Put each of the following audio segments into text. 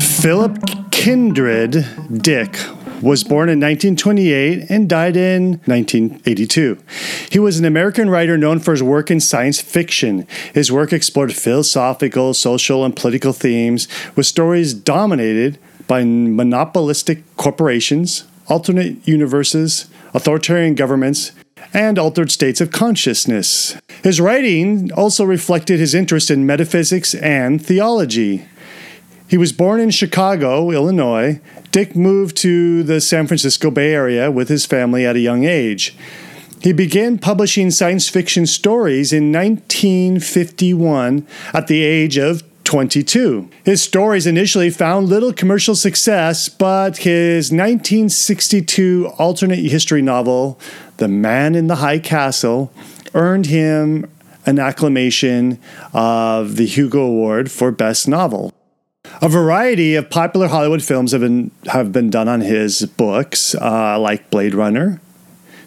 Philip Kindred Dick was born in 1928 and died in 1982. He was an American writer known for his work in science fiction. His work explored philosophical, social, and political themes, with stories dominated by monopolistic corporations, alternate universes, authoritarian governments, and altered states of consciousness. His writing also reflected his interest in metaphysics and theology. He was born in Chicago, Illinois. Dick moved to the San Francisco Bay Area with his family at a young age. He began publishing science fiction stories in 1951 at the age of 22. His stories initially found little commercial success, but his 1962 alternate history novel, The Man in the High Castle, earned him an acclamation of the Hugo Award for Best Novel. A variety of popular Hollywood films have been have been done on his books, uh, like Blade Runner,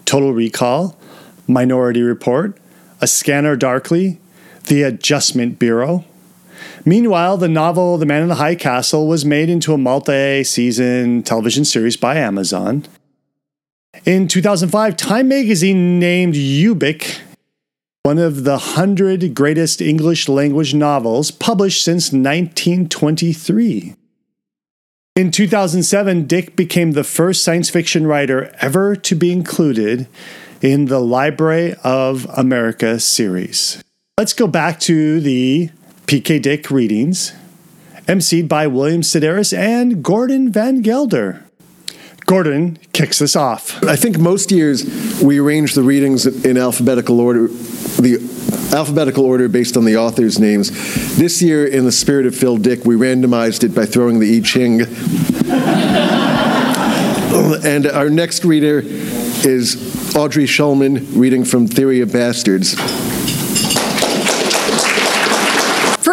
Total Recall, Minority Report, A Scanner Darkly, The Adjustment Bureau. Meanwhile, the novel The Man in the High Castle was made into a multi-season television series by Amazon. In 2005, Time magazine named Ubik one of the hundred greatest English language novels published since 1923. In 2007, Dick became the first science fiction writer ever to be included in the Library of America series. Let's go back to the PK Dick readings, emceed by William Sedaris and Gordon Van Gelder. Gordon kicks us off. I think most years we arrange the readings in alphabetical order, the alphabetical order based on the authors' names. This year, in the spirit of Phil Dick, we randomized it by throwing the I Ching. and our next reader is Audrey Schulman reading from Theory of Bastards.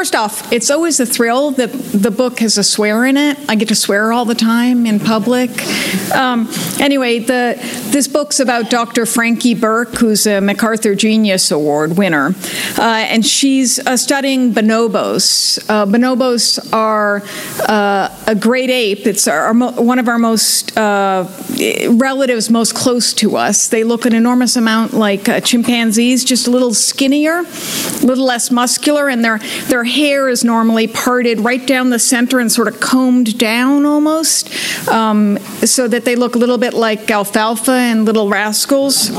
First off, it's always a thrill that the book has a swear in it. I get to swear all the time in public. Um, anyway, the, this book's about Dr. Frankie Burke, who's a MacArthur Genius Award winner, uh, and she's uh, studying bonobos. Uh, bonobos are uh, a great ape. It's our, one of our most uh, relatives most close to us. They look an enormous amount like uh, chimpanzees, just a little skinnier, a little less muscular, and their their hair is normally parted right down the center and sort of combed down almost, um, so that they look a little bit like alfalfa and little rascals.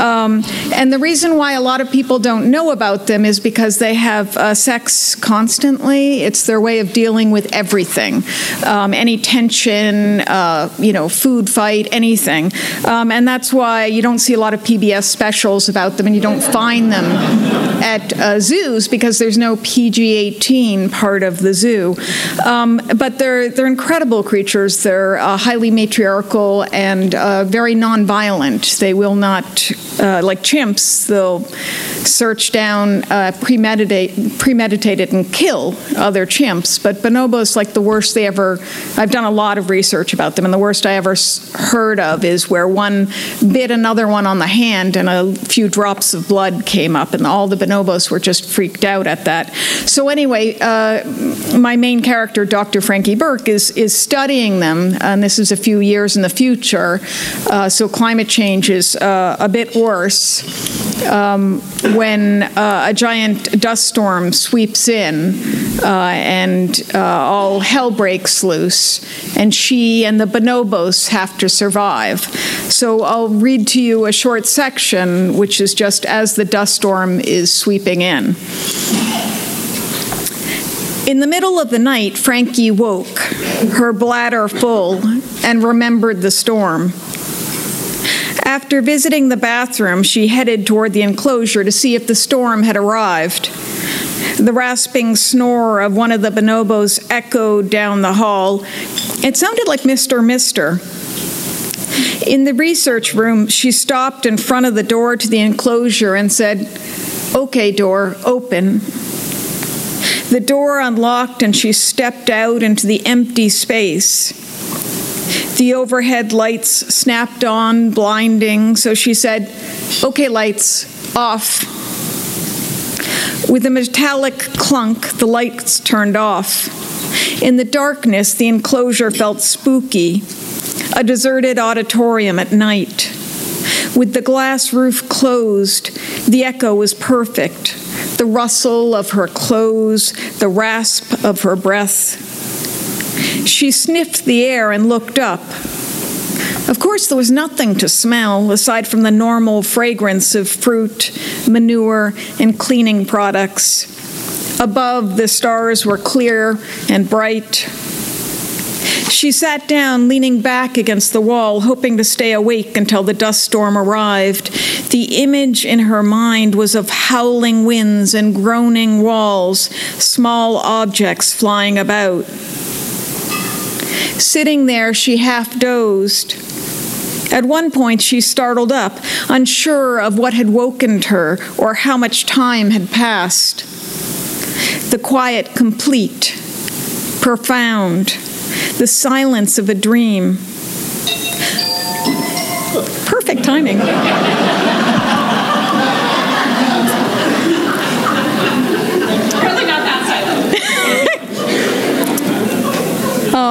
Um, and the reason why a lot of people don't know about them is because they have uh, sex constantly. It's their way of dealing with everything, um, any tension, uh, you know, food fight, anything. Um, and that's why you don't see a lot of PBS specials about them, and you don't find them at uh, zoos because there's no PG-18 part of the zoo. Um, but they're they're incredible creatures. They're uh, highly matriarchal and uh, very nonviolent. They will not uh, like chimps, they'll search down, uh, premeditate, premeditate it, and kill other chimps. But bonobos, like the worst they ever, I've done a lot of research about them, and the worst I ever heard of is where one bit another one on the hand, and a few drops of blood came up, and all the bonobos were just freaked out at that. So anyway, uh, my main character, Dr. Frankie Burke, is is studying them, and this is a few years in the future. Uh, so climate change is uh, a bit worse um, when uh, a giant dust storm sweeps in uh, and uh, all hell breaks loose, and she and the bonobos have to survive. So I'll read to you a short section, which is just as the dust storm is sweeping in. In the middle of the night, Frankie woke, her bladder full, and remembered the storm. After visiting the bathroom, she headed toward the enclosure to see if the storm had arrived. The rasping snore of one of the bonobos echoed down the hall. It sounded like Mr. Mister. In the research room, she stopped in front of the door to the enclosure and said, Okay, door, open. The door unlocked and she stepped out into the empty space. The overhead lights snapped on, blinding, so she said, Okay, lights, off. With a metallic clunk, the lights turned off. In the darkness, the enclosure felt spooky, a deserted auditorium at night. With the glass roof closed, the echo was perfect the rustle of her clothes, the rasp of her breath. She sniffed the air and looked up. Of course, there was nothing to smell aside from the normal fragrance of fruit, manure, and cleaning products. Above, the stars were clear and bright. She sat down, leaning back against the wall, hoping to stay awake until the dust storm arrived. The image in her mind was of howling winds and groaning walls, small objects flying about. Sitting there, she half dozed. At one point, she startled up, unsure of what had woken her or how much time had passed. The quiet complete, profound, the silence of a dream. Perfect timing.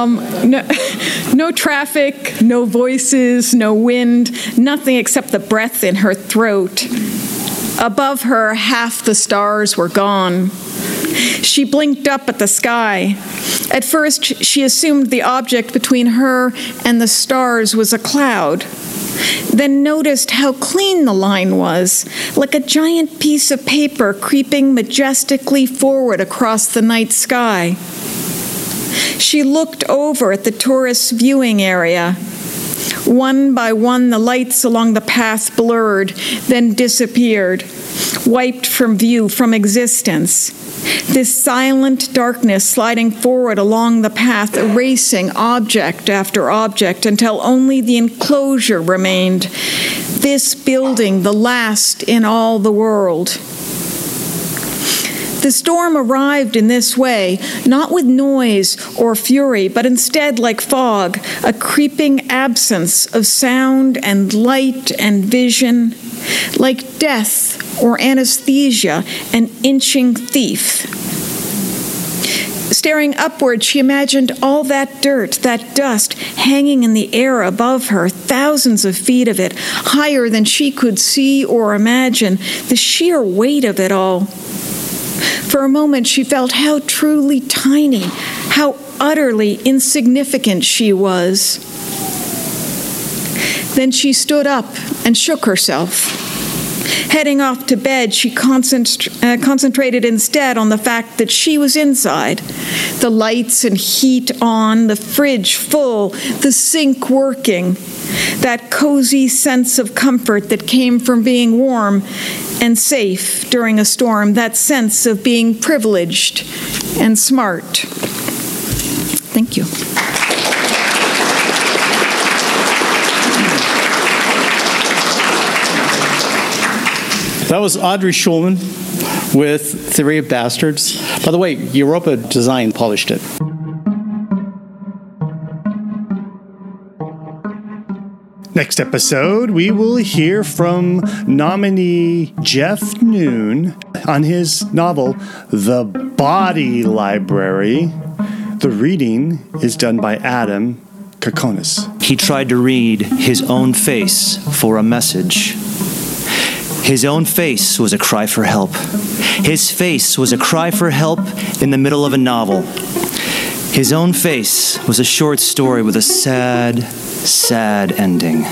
Um, no, no traffic, no voices, no wind, nothing except the breath in her throat. Above her, half the stars were gone. She blinked up at the sky. At first, she assumed the object between her and the stars was a cloud, then noticed how clean the line was, like a giant piece of paper creeping majestically forward across the night sky. She looked over at the tourist viewing area. One by one, the lights along the path blurred, then disappeared, wiped from view, from existence. This silent darkness sliding forward along the path, erasing object after object until only the enclosure remained. This building, the last in all the world. The storm arrived in this way, not with noise or fury, but instead like fog, a creeping absence of sound and light and vision, like death or anesthesia, an inching thief. Staring upward, she imagined all that dirt, that dust, hanging in the air above her, thousands of feet of it, higher than she could see or imagine, the sheer weight of it all. For a moment, she felt how truly tiny, how utterly insignificant she was. Then she stood up and shook herself. Heading off to bed, she concent- uh, concentrated instead on the fact that she was inside. The lights and heat on, the fridge full, the sink working. That cozy sense of comfort that came from being warm and safe during a storm, that sense of being privileged and smart. Thank you. That was Audrey Schulman with Theory of Bastards. By the way, Europa Editions polished it. Next episode, we will hear from nominee Jeff Noon on his novel, The Body Library. The reading is done by Adam Kokonis. He tried to read his own face for a message. His own face was a cry for help. His face was a cry for help in the middle of a novel. His own face was a short story with a sad, sad ending.